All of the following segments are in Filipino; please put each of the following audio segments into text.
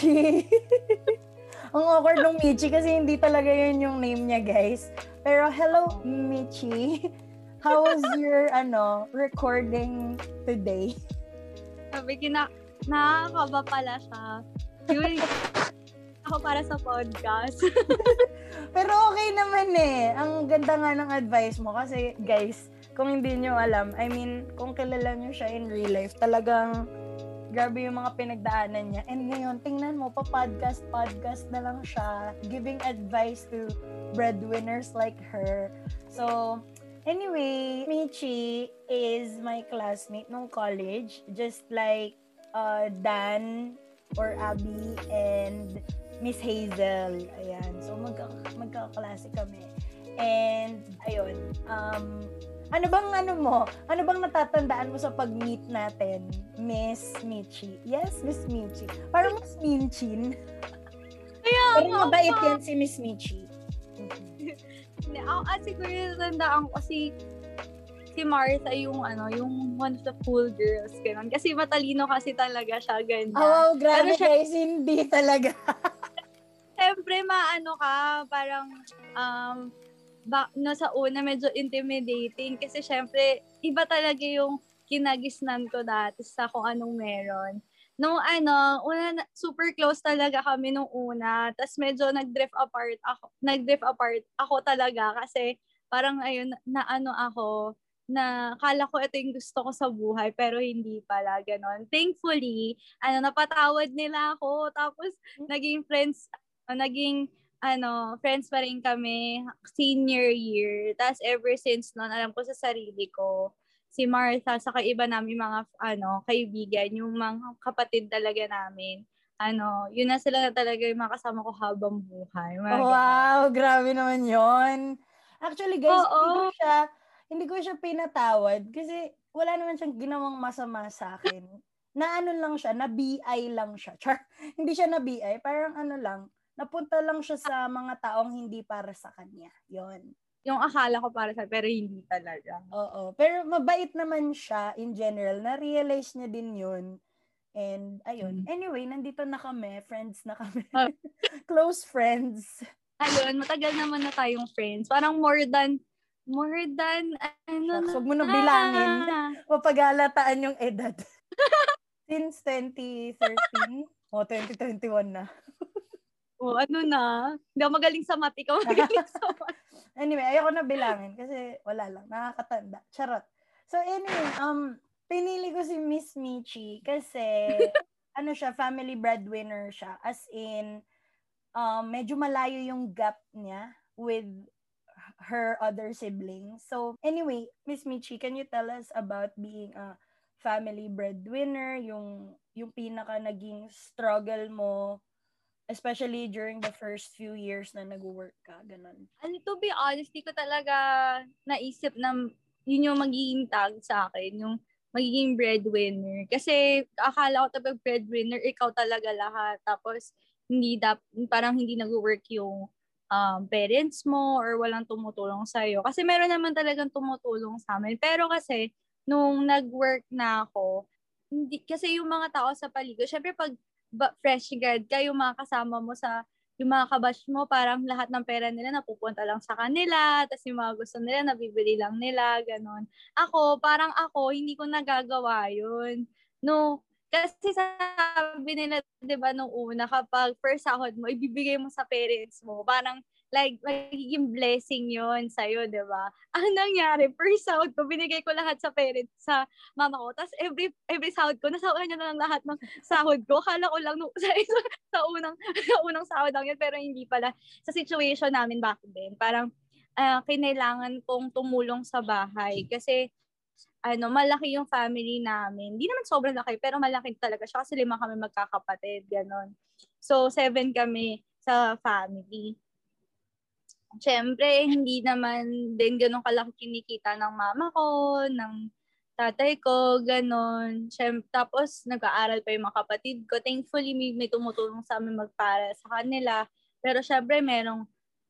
Michi. Ang awkward ng Michi kasi hindi talaga yun yung name niya, guys. Pero hello, Michi. How was your ano recording today? Sabi, kina, nakakaba pala siya. Yun, ako para sa podcast. Pero okay naman eh. Ang ganda nga ng advice mo kasi guys, kung hindi nyo alam, I mean, kung kilala nyo siya in real life, talagang grabe yung mga pinagdaanan niya. And ngayon, tingnan mo, pa-podcast, podcast na lang siya, giving advice to breadwinners like her. So, anyway, Michi is my classmate nung college, just like uh, Dan or Abby and Miss Hazel. Ayan. So, magka magkaklase kami. And, ayun, um, ano bang ano mo? Ano bang natatandaan mo sa pag-meet natin, Miss Michi? Yes, Miss Michi. Parang Miss Minchin. Kaya, Pero mabait yan si Miss Michi. Hindi, ako kasi siguro natandaan ko kasi si Martha yung ano, yung one of the cool girls, ganun. Kasi matalino kasi talaga siya, ganyan. Oh, grabe Pero siya- guys, hindi talaga. Siyempre, maano ka, parang, um, ba, no, sa una, medyo intimidating. Kasi syempre, iba talaga yung kinagisnan ko dati sa kung anong meron. Nung ano, una, na- super close talaga kami nung una. Tapos medyo nag-drift apart ako. Nag-drift apart ako talaga kasi parang ayun, na, ano ako, na kala ko ito yung gusto ko sa buhay pero hindi pala ganon. Thankfully, ano napatawad nila ako tapos naging friends uh, naging ano, friends pa rin kami senior year. Tapos ever since noon, alam ko sa sarili ko, si Martha, saka iba namin mga ano, kaibigan, yung mga kapatid talaga namin. Ano, yun na sila na talaga yung mga kasama ko habang buhay. Mga Oh, ganun. wow, grabe naman yon. Actually, guys, Oo. hindi ko siya hindi ko siya pinatawad kasi wala naman siyang ginawang masama sa akin. na ano lang siya, na BI lang siya. Char, hindi siya na BI, parang ano lang, napunta lang siya sa mga taong hindi para sa kanya. Yon. Yung akala ko para sa pero hindi talaga. Oo. Pero mabait naman siya in general. Na-realize niya din yun. And ayun. Mm. Anyway, nandito na kami. Friends na kami. Ah. Close friends. Ayun, matagal naman na tayong friends. Parang more than, more than, ano Shucks, na. Huwag mo na bilangin. Mapagalataan yung edad. Since 2013. O, 2021 na. Oh, ano na. Hindi ako magaling sa math. Ikaw magaling sa math. Anyway, ayoko na bilangin kasi wala lang. Nakakatanda. Charot. So anyway, um, pinili ko si Miss Michi kasi ano siya, family breadwinner siya. As in, um, medyo malayo yung gap niya with her other siblings. So anyway, Miss Michi, can you tell us about being a family breadwinner, yung yung pinaka naging struggle mo especially during the first few years na nag-work ka, ganun. ano, to be honest, di ko talaga naisip na yun yung magiging tag sa akin, yung magiging breadwinner. Kasi akala ko tapos breadwinner, ikaw talaga lahat. Tapos, hindi dap, parang hindi nag-work yung um, parents mo or walang tumutulong sa'yo. Kasi meron naman talagang tumutulong sa amin. Pero kasi, nung nag-work na ako, hindi, kasi yung mga tao sa paligid, syempre pag ba, fresh grad ka, yung mga kasama mo sa yung mga kabash mo, parang lahat ng pera nila napupunta lang sa kanila, tapos yung mga gusto nila, nabibili lang nila, ganon. Ako, parang ako, hindi ko nagagawa yun. No, kasi sabi nila, di ba, nung una, kapag first sahod mo, ibibigay mo sa parents mo, parang, like, magiging blessing yon sa'yo, di ba? Ang nangyari, first sahod ko, binigay ko lahat sa parents, sa mama ko. Tapos every every sahod ko, nasahuran niya na lang lahat ng sahod ko. Kala ko lang nung, sa, sa unang sa unang sahod lang yun, pero hindi pala. Sa situation namin back then, parang ah, kinailangan kong tumulong sa bahay kasi ano, malaki yung family namin. Hindi naman sobrang laki, pero malaki talaga siya kasi lima kami magkakapatid, ganon. So, seven kami sa family. Siyempre, hindi naman din ganun kalaki kinikita ng mama ko, ng tatay ko, ganon. Siyempre, tapos, nag-aaral pa yung mga kapatid ko. Thankfully, may, may tumutulong sa amin magpara sa kanila. Pero syempre, merong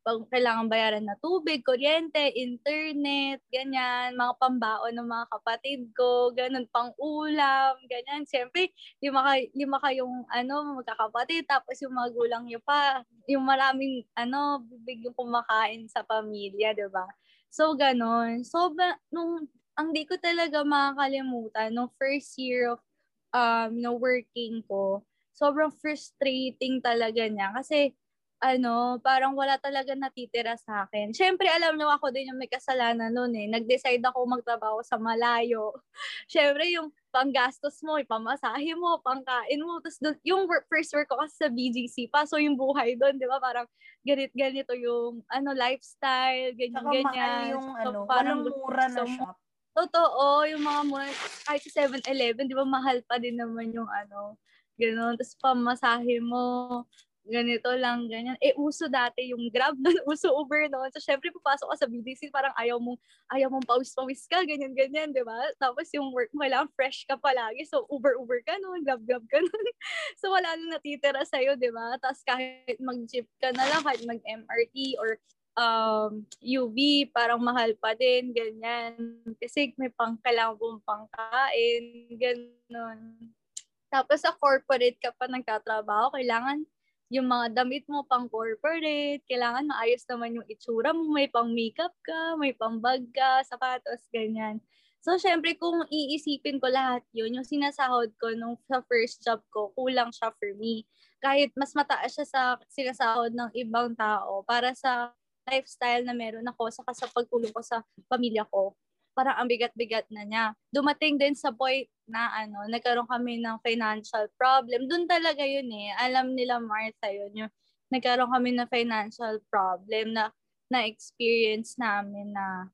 kailangan bayaran na tubig, kuryente, internet, ganyan, mga pambaon ng mga kapatid ko, ganun, pang ulam, ganyan. Siyempre, lima, kay, lima kayong ano, magkakapatid, tapos yung mga gulang nyo pa, yung maraming ano, bibig yung kumakain sa pamilya, di ba? So, ganun. So, ba, nung, ang di ko talaga makakalimutan, nung first year of um, no, working ko, sobrang frustrating talaga niya. Kasi, ano, parang wala talaga natitira sa akin. Siyempre, alam niyo ako din yung may kasalanan noon eh. Nag-decide ako magtrabaho sa malayo. Siyempre, yung panggastos mo, ipamasahe mo, pangkain mo. Tapos dun, yung work, first work ko kasi sa BGC pa, so yung buhay doon, di ba? Parang ganit ganito yung ano lifestyle, ganyan, Saka ganyan. yung so, ano, parang mura na shop. Totoo, yung mga mura, kahit sa 7-Eleven, di ba, mahal pa din naman yung ano, gano'n. Tapos pamasahe mo, ganito lang, ganyan. Eh, uso dati yung Grab doon, uso Uber noon. So, syempre, papasok ka sa BDC, parang ayaw mong, ayaw mong pawis-pawis ka, ganyan, ganyan, di ba? Tapos yung work mo, kailangan fresh ka palagi. So, Uber-Uber ka noon, Grab-Grab ka noon. so, wala nang natitira sa'yo, di ba? Tapos kahit mag-jeep ka na lang, kahit mag-MRT or um, UV, parang mahal pa din, ganyan. Kasi may pang, kailangan mong pangkain, ganun. Tapos sa corporate ka pa nagtatrabaho, kailangan yung mga damit mo pang corporate, kailangan maayos naman yung itsura mo, may pang makeup ka, may pang bag ka, sapatos, ganyan. So, syempre, kung iisipin ko lahat yun, yung sinasahod ko nung sa first job ko, kulang siya for me. Kahit mas mataas siya sa sinasahod ng ibang tao para sa lifestyle na meron ako, saka sa pagtulong ko sa pamilya ko parang ang bigat-bigat na niya. Dumating din sa point na ano, nagkaroon kami ng financial problem. Doon talaga yun eh. Alam nila Martha yun. Yung, nagkaroon kami ng financial problem na na-experience namin na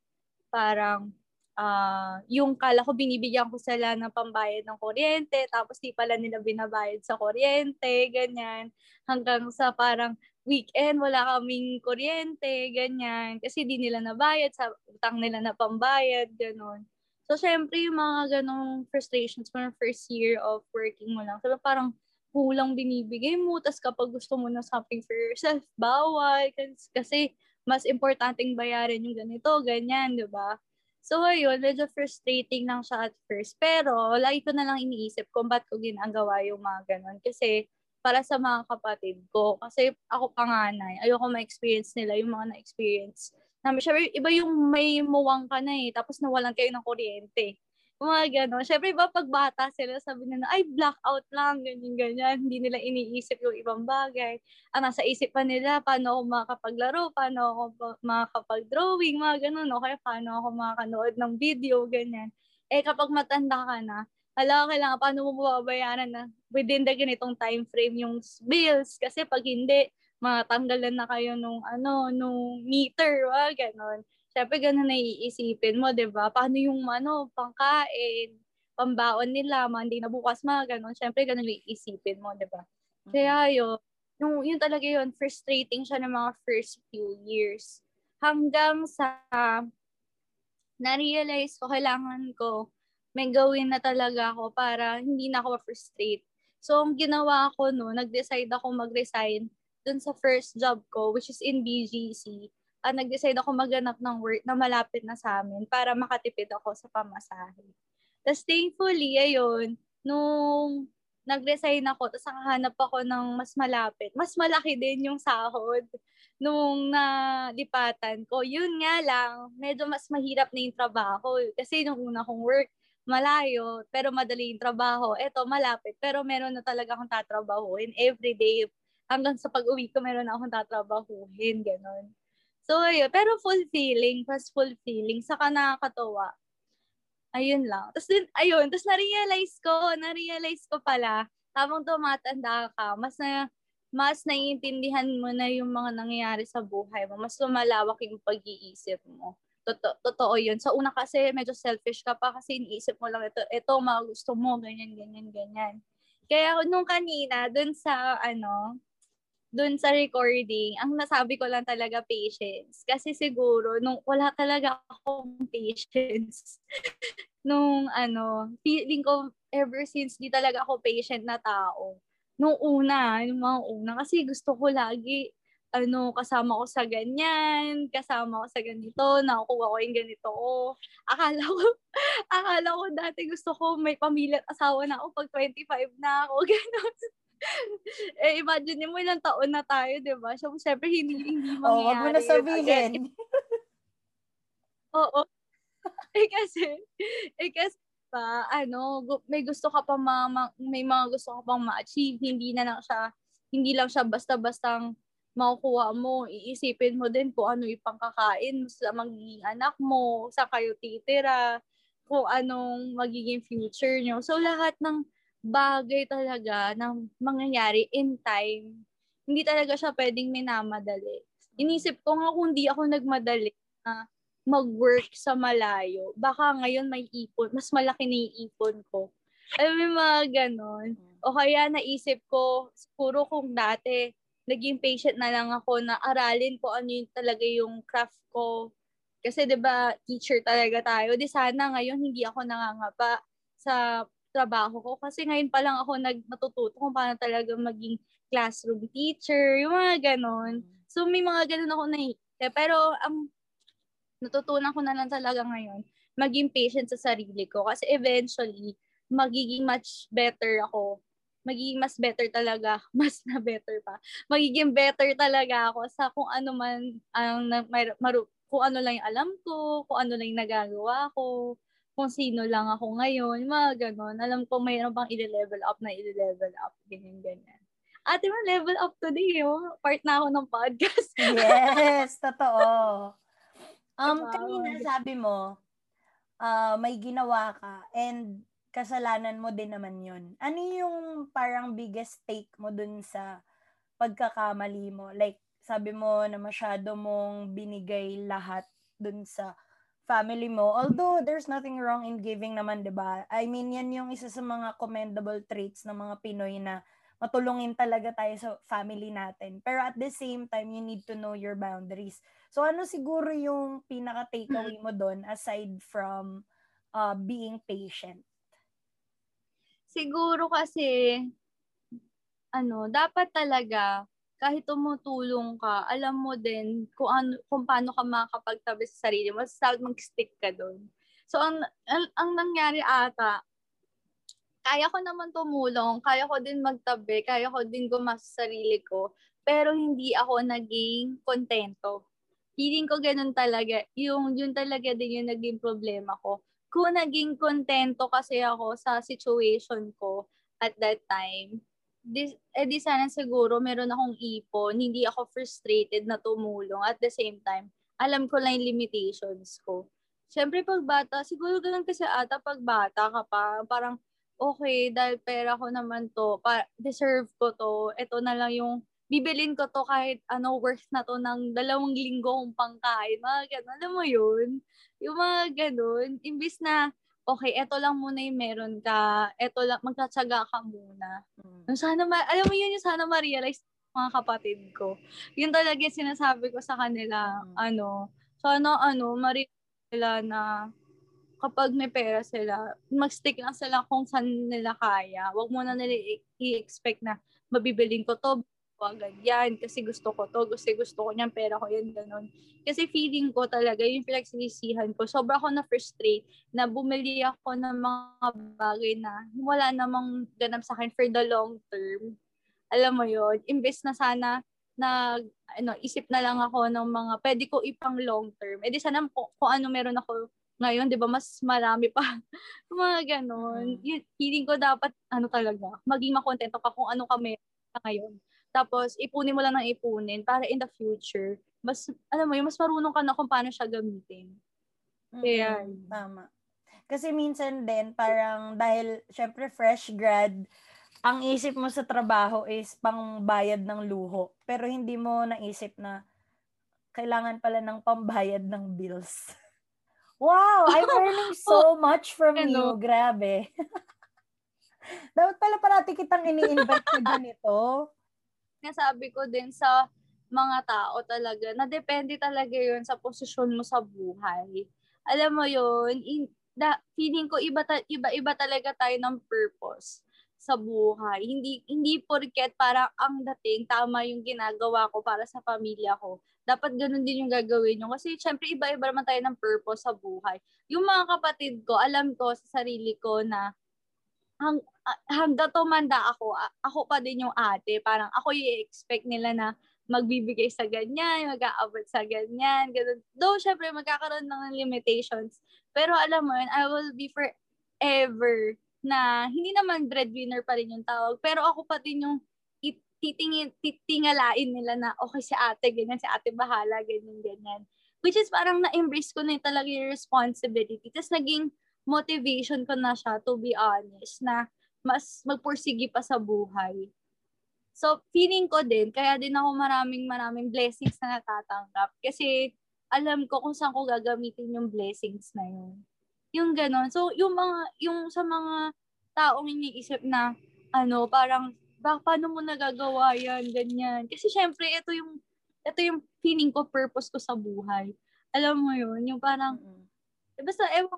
parang uh, yung kala ko binibigyan ko sila ng pambayad ng kuryente, tapos di pala nila binabayad sa kuryente, ganyan. Hanggang sa parang weekend, wala kaming kuryente, ganyan. Kasi di nila nabayad, sa utang nila na pambayad, ganon. So, syempre, yung mga ganong frustrations mo first year of working mo lang, sabi parang kulang binibigay mo, tapos kapag gusto mo na something for yourself, bawal. Kasi mas importanteng bayaran yung ganito, ganyan, di ba? So, ayun, medyo frustrating lang siya at first. Pero, lagi ko na lang iniisip kung ba't ko ginagawa yung mga ganon. Kasi, para sa mga kapatid ko. Kasi ako panganay, ayoko ma-experience nila yung mga na-experience. Namin, syempre, iba yung may muwang ka na eh, tapos nawalan kayo ng kuryente. Mga gano'n. Syempre, iba pag bata sila, sabi nila, ay, blackout lang, ganyan, ganyan. Hindi nila iniisip yung ibang bagay. Ang nasa isip pa nila, paano ako makapaglaro, paano ako makapag-drawing, mga gano'n. O kaya paano ako makakanood ng video, ganyan. Eh, kapag matanda ka na, hala, kailangan, paano mo mababayaran na within the ganitong time frame yung bills? Kasi pag hindi, matanggalan na kayo nung, ano, nung meter, wa, ganon. Siyempre, ganun na iisipin mo, di ba? Paano yung, ano, pangkain, pambaon nila, hindi na bukas, mga ganon. Siyempre, ganun iisipin mo, di ba? Kaya mm-hmm. yun, yung, yun talaga yun, frustrating siya ng mga first few years. Hanggang sa, na-realize ko, kailangan ko may gawin na talaga ako para hindi na ako frustrate. So, ang ginawa ko no, nag-decide ako mag-resign dun sa first job ko, which is in BGC. Uh, nag-decide ako maghanap ng work na malapit na sa amin para makatipid ako sa pamasahe. Tapos thankfully, ayun, nung nag-resign ako, tapos nakahanap ako ng mas malapit. Mas malaki din yung sahod nung nalipatan ko. Yun nga lang, medyo mas mahirap na yung trabaho. Kasi nung una kong work, malayo, pero madali yung trabaho. Ito, malapit, pero meron na talaga akong tatrabahuin every day. Hanggang sa pag-uwi ko, meron na akong tatrabahuin, ganun. So, ayun. Pero fulfilling, plus fulfilling. Saka nakakatawa. Ayun lang. Tapos din, ayun. Tapos na-realize ko, na-realize ko pala, habang tumatanda ka, mas na, mas naiintindihan mo na yung mga nangyayari sa buhay mo. Mas lumalawak yung pag-iisip mo. Totoo, totoo yun. Sa una kasi, medyo selfish ka pa kasi iniisip mo lang ito, ito, mga gusto mo, ganyan, ganyan, ganyan. Kaya nung kanina, dun sa, ano, dun sa recording, ang nasabi ko lang talaga patience. Kasi siguro, nung wala talaga akong patience, nung ano, feeling ko ever since di talaga ako patient na tao. Nung una, yung mga una, kasi gusto ko lagi ano, kasama ko sa ganyan, kasama ko sa ganito, nakukuha ko yung ganito. Akala ko, akala ko dati gusto ko may pamilya at asawa na ako pag 25 na ako, gano'n. eh, imagine mo ilang taon na tayo, di ba? So, syempre, hindi, hindi mangyayari. Oh, wag mo na sabihin. Oo. eh, kasi, eh, kasi, pa, ano, may gusto ka pa ma, may mga gusto ka pang ma-achieve, hindi na lang siya, hindi lang siya basta-bastang makukuha mo, iisipin mo din kung ano ipangkakain sa magiging anak mo, sa kayo titira, kung anong magiging future nyo. So, lahat ng bagay talaga na mangyayari in time, hindi talaga siya pwedeng minamadali. Inisip ko nga kung di ako nagmadali na mag-work sa malayo, baka ngayon may ipon, mas malaki na ipon ko. Alam mo, mga ganon. O kaya naisip ko, siguro kung dati, naging patient na lang ako na aralin ko ano yung talaga yung craft ko. Kasi 'di ba teacher talaga tayo. Di sana ngayon hindi ako nangangapa sa trabaho ko kasi ngayon pa lang ako nag natututo kung paano talaga maging classroom teacher, yung mga ganon. So may mga ganon ako na pero ang natutunan ko na lang talaga ngayon, maging patient sa sarili ko kasi eventually magiging much better ako magiging mas better talaga, mas na better pa. Magiging better talaga ako sa kung ano man ang maru, kung ano lang yung alam ko, kung ano lang yung nagagawa ko, kung sino lang ako ngayon, mga ganon. Alam ko mayroon pang i-level up na i-level up, ganyan, ganyan. Ate mo, level up today, oh. Part na ako ng podcast. yes, totoo. Um, diba? kanina sabi mo, uh, may ginawa ka and kasalanan mo din naman yun. Ano yung parang biggest take mo dun sa pagkakamali mo? Like, sabi mo na masyado mong binigay lahat dun sa family mo. Although, there's nothing wrong in giving naman, di ba? I mean, yan yung isa sa mga commendable traits ng mga Pinoy na matulungin talaga tayo sa family natin. Pero at the same time, you need to know your boundaries. So, ano siguro yung pinaka-takeaway mo doon aside from uh, being patient? Siguro kasi, ano, dapat talaga, kahit tumutulong ka, alam mo din kung, ano, kung paano ka makakapagtabi sa sarili mo, basta mag-stick ka doon. So, ang, ang, ang nangyari ata, kaya ko naman tumulong, kaya ko din magtabi, kaya ko din gumas sa sarili ko, pero hindi ako naging kontento. Feeling ko ganun talaga. Yung, yun talaga din yung naging problema ko kung naging kontento kasi ako sa situation ko at that time, this, eh di sana siguro meron akong ipon, hindi ako frustrated na tumulong. At the same time, alam ko lang yung limitations ko. Siyempre pag bata, siguro ganun kasi ata pag bata ka pa, parang okay, dahil pera ko naman to, pa, deserve ko to, ito na lang yung bibilin ko to kahit ano, worth na to ng dalawang linggo kong pangkain. Mga ganun. Alam mo yun? Yung mga ganun. Imbis na, okay, eto lang muna yung meron ka. Eto lang, magtatsaga ka muna. Mm. Sana, ma- alam mo yun yung sana ma-realize mga kapatid ko. Yun talaga yung sinasabi ko sa kanila. Mm. Ano, sana ano, ma-realize nila na kapag may pera sila, mag-stick lang sila kung saan nila kaya. Huwag mo na nila i-expect na mabibiling ko to ko agad yan kasi gusto ko to, gusto, gusto ko niyan, pera ko yan, ganun. Kasi feeling ko talaga, yung pinagsisihan ko, sobra ako na-frustrate na bumili ako ng mga bagay na wala namang ganap sa akin for the long term. Alam mo yon imbes na sana na ano, isip na lang ako ng mga pwede ko ipang long term. Eh di sana kung, kung ano meron ako ngayon, 'di ba, mas marami pa. mga ganon. Mm. Feeling ko dapat ano talaga, maging makontento ka kung ano ka meron ngayon. Tapos, ipunin mo lang ng ipunin para in the future, mas, alam mo yung mas marunong ka na kung paano siya gamitin. Kaya, mm-hmm. Tama. Kasi minsan din, parang dahil, syempre, fresh grad, ang isip mo sa trabaho is pang bayad ng luho. Pero hindi mo naisip na kailangan pala ng pambayad ng bills. wow! I'm learning so much from ano? you. Grabe. Dapat pala parati kitang ini-invite sa ganito sinasabi ko din sa mga tao talaga na depende talaga yun sa posisyon mo sa buhay. Alam mo yun, in, da, feeling ko iba, ta, iba, iba talaga tayo ng purpose sa buhay. Hindi hindi porket para ang dating tama yung ginagawa ko para sa pamilya ko. Dapat ganun din yung gagawin nyo. Kasi syempre iba-iba naman tayo ng purpose sa buhay. Yung mga kapatid ko, alam ko sa sarili ko na hang, hanggang tumanda ako, ako pa din yung ate. Parang ako i-expect nila na magbibigay sa ganyan, mag-aabot sa ganyan, ganun. Though, syempre, magkakaroon ng limitations. Pero alam mo yun, I will be forever na hindi naman breadwinner pa rin yung tawag. Pero ako pa din yung titingin, titingalain nila na okay si ate, ganyan, si ate bahala, ganyan, ganyan. Which is parang na-embrace ko na yung talaga yung responsibility. Tapos naging motivation ko na siya, to be honest, na mas magpursige pa sa buhay. So, feeling ko din, kaya din ako maraming maraming blessings na natatanggap. Kasi, alam ko kung saan ko gagamitin yung blessings na yun. Yung ganon. So, yung mga, yung sa mga taong iniisip na, ano, parang, ba, paano mo nagagawa yan, ganyan. Kasi, syempre, ito yung, ito yung feeling ko, purpose ko sa buhay. Alam mo yun, yung parang, mm-hmm. basta, ewan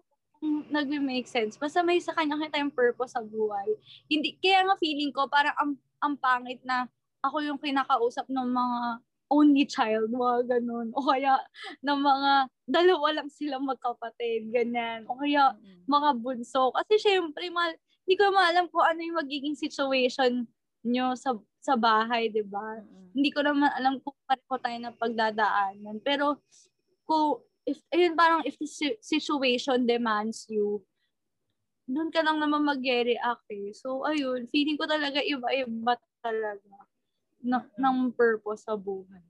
nagme-make sense. Basta may sa kanya tayong purpose sa buhay. Hindi, kaya nga feeling ko, parang ang ang pangit na ako yung kinakausap ng mga only child, mga ganun. O kaya ng mga dalawa lang silang magkapatid, ganyan. O kaya mga bunso. Kasi syempre, mal, hindi ko maalam kung ano yung magiging situation nyo sa sa bahay, di ba? Mm-hmm. Hindi ko naman alam kung pareho tayo na pagdadaanan. Pero, kung, if, ayun, parang if the situation demands you, doon ka lang naman mag-react eh. So, ayun, feeling ko talaga iba-iba talaga ng, ng purpose sa buhay.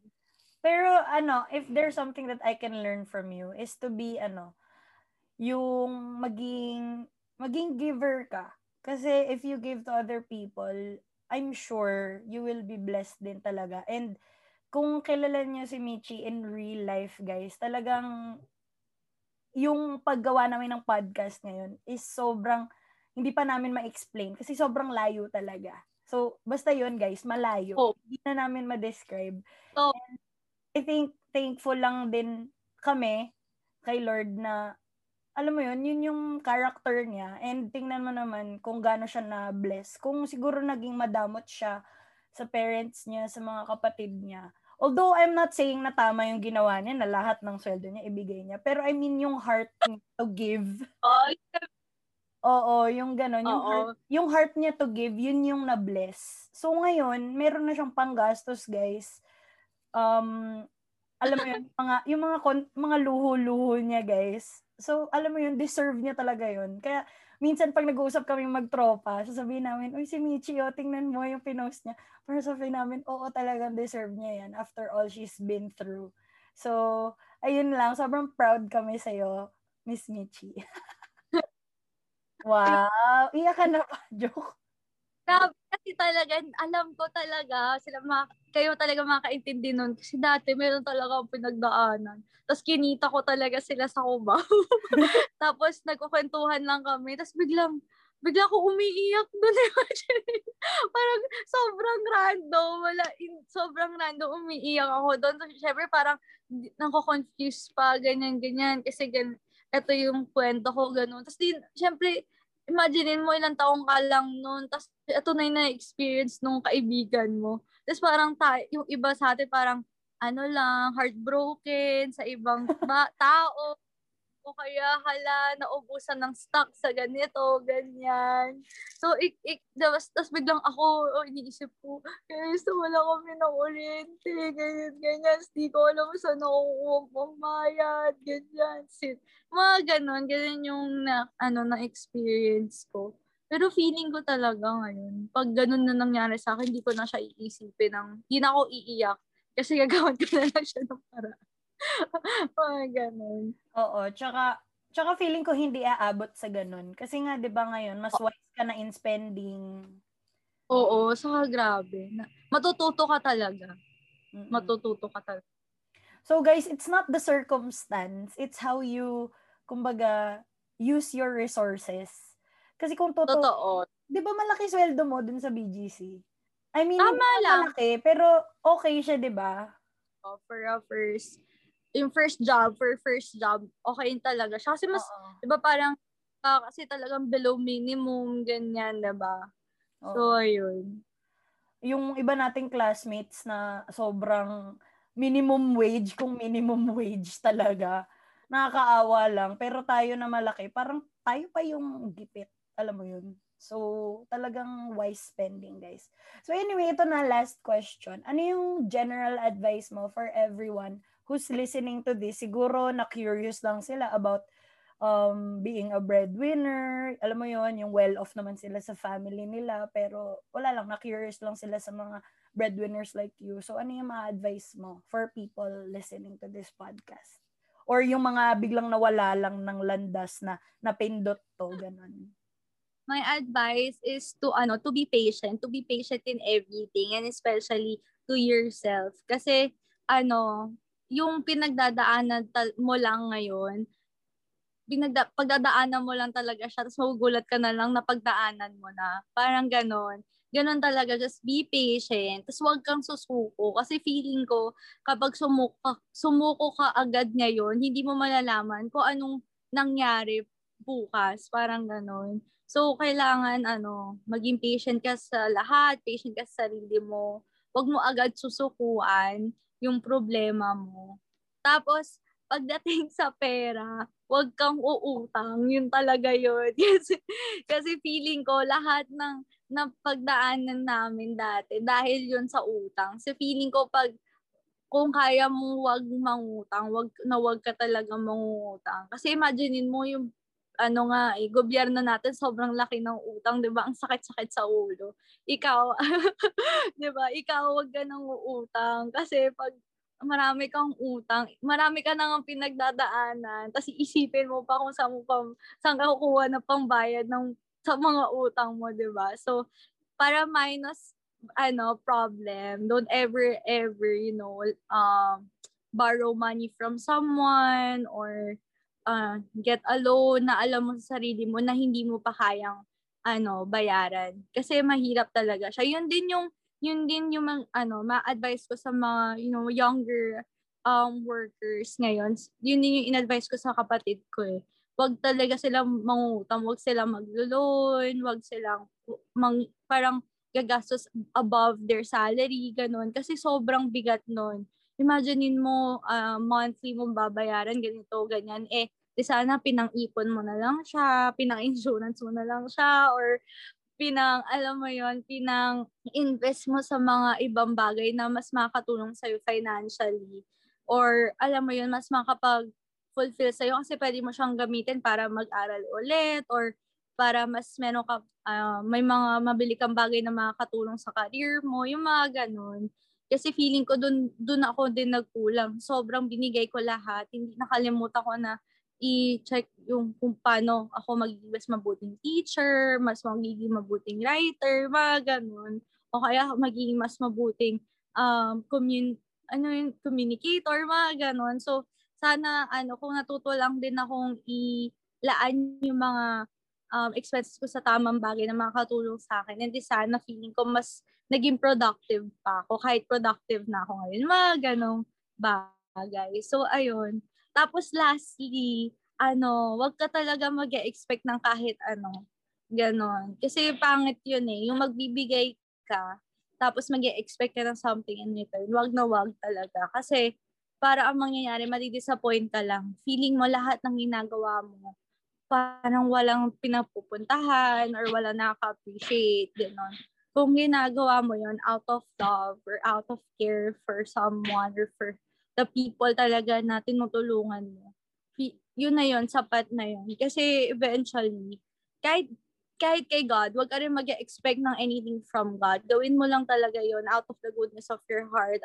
Pero ano, if there's something that I can learn from you is to be ano, yung maging maging giver ka. Kasi if you give to other people, I'm sure you will be blessed din talaga. And kung kilala niyo si Michi in real life, guys, talagang yung paggawa namin ng podcast ngayon is sobrang hindi pa namin ma-explain kasi sobrang layo talaga. So, basta yun guys, malayo. Oh. Hindi na namin ma-describe. Oh. And I think thankful lang din kami kay Lord na alam mo yun, yun yung character niya. And tingnan mo naman kung gaano siya na-bless. Kung siguro naging madamot siya sa parents niya, sa mga kapatid niya, Although I'm not saying na tama yung ginawa niya na lahat ng sweldo niya ibigay niya. Pero I mean yung heart niya to give. Oo, yung gano'n. Yung heart, yung heart niya to give, yun yung na-bless. So ngayon, meron na siyang panggastos, guys. Um, alam mo yun, mga, yung mga, kon- mga luho-luho niya, guys. So, alam mo yun, deserve niya talaga yun. Kaya, minsan pag nag-uusap kami magtropa, sasabihin namin, uy, si Michi, oh, tingnan mo yung pinost niya. Pero sabihin namin, oo, talagang deserve niya yan after all she's been through. So, ayun lang, sobrang proud kami sa'yo, Miss Michi. wow, iyak na pa, joke. Kasi talaga, alam ko talaga, sila mga, kayo talaga makaintindi nun. Kasi dati, meron talaga akong pinagdaanan. Tapos kinita ko talaga sila sa Cubao. Tapos nagkukwentuhan lang kami. Tapos biglang, bigla ko umiiyak doon. parang sobrang random. Wala, in, sobrang random umiiyak ako doon. So, syempre parang nako-confuse pa, ganyan-ganyan. Kasi gan, ito yung kwento ko, ganun. Tapos din, syempre, imaginein mo ilang taong ka lang noon, tapos ito na yung na-experience nung kaibigan mo. Tapos parang ta- yung iba sa atin parang ano lang, heartbroken sa ibang ba- tao o kaya hala, naubusan ng stock sa ganito, ganyan. So, ik, ik, tapos, tapos biglang ako, oh, iniisip ko, guys, wala kami ng oriente, ganyan, ganyan, di ko alam saan ako pumayad, ganyan, sit. Mga ganon, ganyan yung na, ano, na-experience ko. Pero feeling ko talaga ngayon, pag ganun na nangyari sa akin, hindi ko na siya iisipin ng, hindi na ako iiyak. Kasi gagawin ko na lang siya ng paraan. Mga ganun. Oo, tsaka, tsaka feeling ko hindi aabot sa ganun. Kasi nga, di ba ngayon, mas wise ka na in spending. Oo, saka grabe. Matututo ka talaga. Mm-mm. Matututo ka talaga. So guys, it's not the circumstance. It's how you, kumbaga, use your resources. Kasi kung totoo, Totoo. di ba malaki sweldo mo dun sa BGC? I mean, Tama lang. malaki, pero okay siya, di ba? Oh, for a first yung first job, for first job, okay talaga siya. Kasi mas, di ba parang, uh, kasi talagang below minimum, ganyan, di ba? So, ayun. Yung iba nating classmates na sobrang minimum wage, kung minimum wage talaga, nakakaawa lang. Pero tayo na malaki, parang tayo pa yung gipit. Alam mo yun? So, talagang wise spending, guys. So, anyway, ito na last question. Ano yung general advice mo for everyone who's listening to this? Siguro na curious lang sila about um, being a breadwinner. Alam mo yon yung well-off naman sila sa family nila. Pero wala lang, na-curious lang sila sa mga breadwinners like you. So, ano yung mga advice mo for people listening to this podcast? Or yung mga biglang nawala lang ng landas na napindot to, ganun my advice is to ano to be patient to be patient in everything and especially to yourself kasi ano yung pinagdadaanan mo lang ngayon pinagda, pagdadaanan mo lang talaga siya tapos magugulat ka na lang na pagdaanan mo na. Parang ganon ganon talaga. Just be patient. Tapos huwag kang susuko. Kasi feeling ko kapag sumuko sumuko ka agad ngayon hindi mo malalaman kung anong nangyari bukas. Parang ganon So, kailangan, ano, maging patient ka sa lahat, patient ka sa sarili mo. Huwag mo agad susukuan yung problema mo. Tapos, pagdating sa pera, huwag kang uutang. Yun talaga yun. kasi, kasi feeling ko, lahat ng na pagdaanan namin dati dahil yun sa utang. So, feeling ko, pag kung kaya mo wag mangutang, wag na wag ka talaga mangutang. Kasi imaginein mo yung ano nga, eh, gobyerno natin sobrang laki ng utang, 'di ba? Ang sakit-sakit sa ulo. Ikaw, 'di ba? Ikaw wag ka nang uutang kasi pag marami kang utang, marami ka nang pinagdadaanan, tapos isipin mo pa kung saan mo pa, saan ka kukuha ng pambayad ng sa mga utang mo, 'di ba? So para minus ano problem, don't ever ever, you know, um borrow money from someone or uh, get a loan na alam mo sa sarili mo na hindi mo pa kayang ano bayaran. Kasi mahirap talaga siya. Yun din yung yun din yung ano ma-advise ko sa mga you know younger um workers ngayon. Yun din yung in-advise ko sa kapatid ko eh. Wag talaga silang mangutang wag silang maglo-loan wag silang mang, parang gagastos above their salary ganun. Kasi sobrang bigat nun imaginein mo uh, monthly mong babayaran ganito ganyan eh Di sana pinang-ipon mo na lang siya, pinang-insurance mo na lang siya, or pinang, alam mo yon pinang-invest mo sa mga ibang bagay na mas makakatulong sa'yo financially. Or, alam mo yon mas makapag fulfill sa'yo kasi pwede mo siyang gamitin para mag-aral ulit or para mas meron ka, uh, may mga mabili kang bagay na makakatulong sa career mo, yung mga ganun. Kasi feeling ko dun, dun ako din nagkulang. Sobrang binigay ko lahat. Hindi nakalimutan ko na i-check yung kung paano ako magiging mas mabuting teacher, mas magiging mabuting writer, mga ganun. O kaya magiging mas mabuting um, commun- ano yung communicator, mga ganun. So, sana ano kung natuto lang din akong ilaan yung mga um, expenses ko sa tamang bagay na makakatulong sa akin. And di sana feeling ko mas naging productive pa ako kahit productive na ako ngayon. Mga ganong bagay. So, ayun. Tapos lastly, ano, wag ka talaga mag expect ng kahit ano. Ganon. Kasi pangit yun eh. Yung magbibigay ka, tapos mag expect ka ng something in return. Wag na wag talaga. Kasi para ang mangyayari, madi-disappoint ka lang. Feeling mo lahat ng ginagawa mo, parang walang pinapupuntahan or wala nakaka-appreciate. Ganon. Kung ginagawa mo yon out of love or out of care for someone or for the people talaga na tinutulungan mo. Yun na yun, sapat na yun. Kasi eventually, kahit kahit kay God, wag ka rin mag-expect ng anything from God. Gawin mo lang talaga yon out of the goodness of your heart,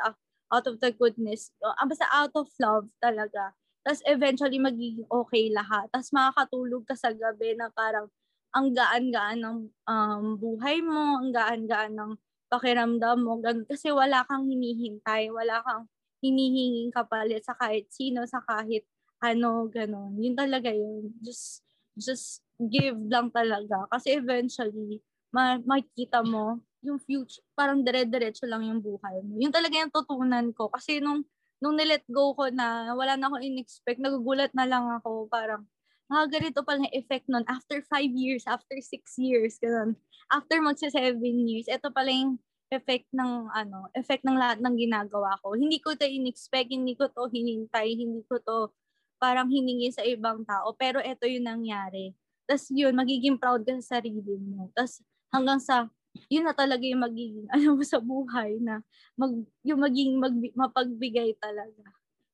out of the goodness, uh, basta out of love talaga. Tapos eventually magiging okay lahat. Tapos makakatulog ka sa gabi na parang ang gaan-gaan ng um, buhay mo, ang gaan-gaan ng pakiramdam mo. Kasi wala kang hinihintay, wala kang hinihinging kapalit sa kahit sino, sa kahit ano, ganun. Yun talaga yun. Just, just give lang talaga. Kasi eventually, ma- makikita mo yung future, parang dire-diretso lang yung buhay mo. Yun talaga yung tutunan ko. Kasi nung, nung nilet go ko na, wala na ako in-expect, nagugulat na lang ako, parang, mga ganito pala yung effect nun. After five years, after six years, ganun. After magsa seven years, ito pala yung effect ng ano, effect ng lahat ng ginagawa ko. Hindi ko to in-expect, hindi ko to hinintay, hindi ko to parang hiningi sa ibang tao. Pero ito yung nangyari. Tapos yun, magiging proud ka sa sarili mo. Tapos hanggang sa, yun na talaga yung magiging, ano mo sa buhay na, mag, yung maging mag, mapagbigay talaga.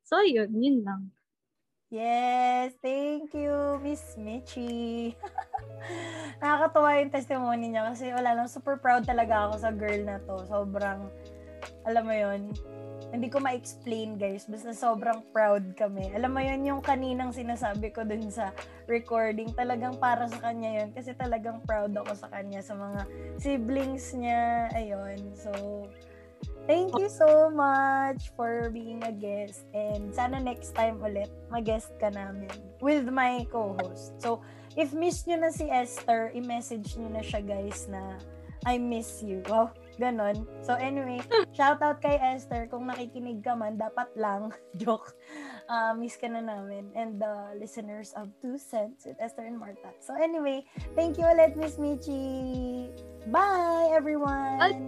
So yun, yun lang. Yes, thank you, Miss Michi. Nakakatuwa yung testimony niya kasi wala lang, super proud talaga ako sa girl na to. Sobrang, alam mo yon hindi ko ma-explain guys, basta sobrang proud kami. Alam mo yon yung kaninang sinasabi ko dun sa recording, talagang para sa kanya yon kasi talagang proud ako sa kanya, sa mga siblings niya, ayun. So, Thank you so much for being a guest. And sana next time ulit, mag-guest ka namin with my co-host. So, if miss nyo na si Esther, i-message nyo na siya guys na I miss you. Wow, Ganon. So anyway, shout out kay Esther. Kung nakikinig ka man, dapat lang. Joke. Uh, miss ka na namin. And the uh, listeners of Two Cents with Esther and Marta. So anyway, thank you ulit, Miss Michi. Bye, everyone! Bye.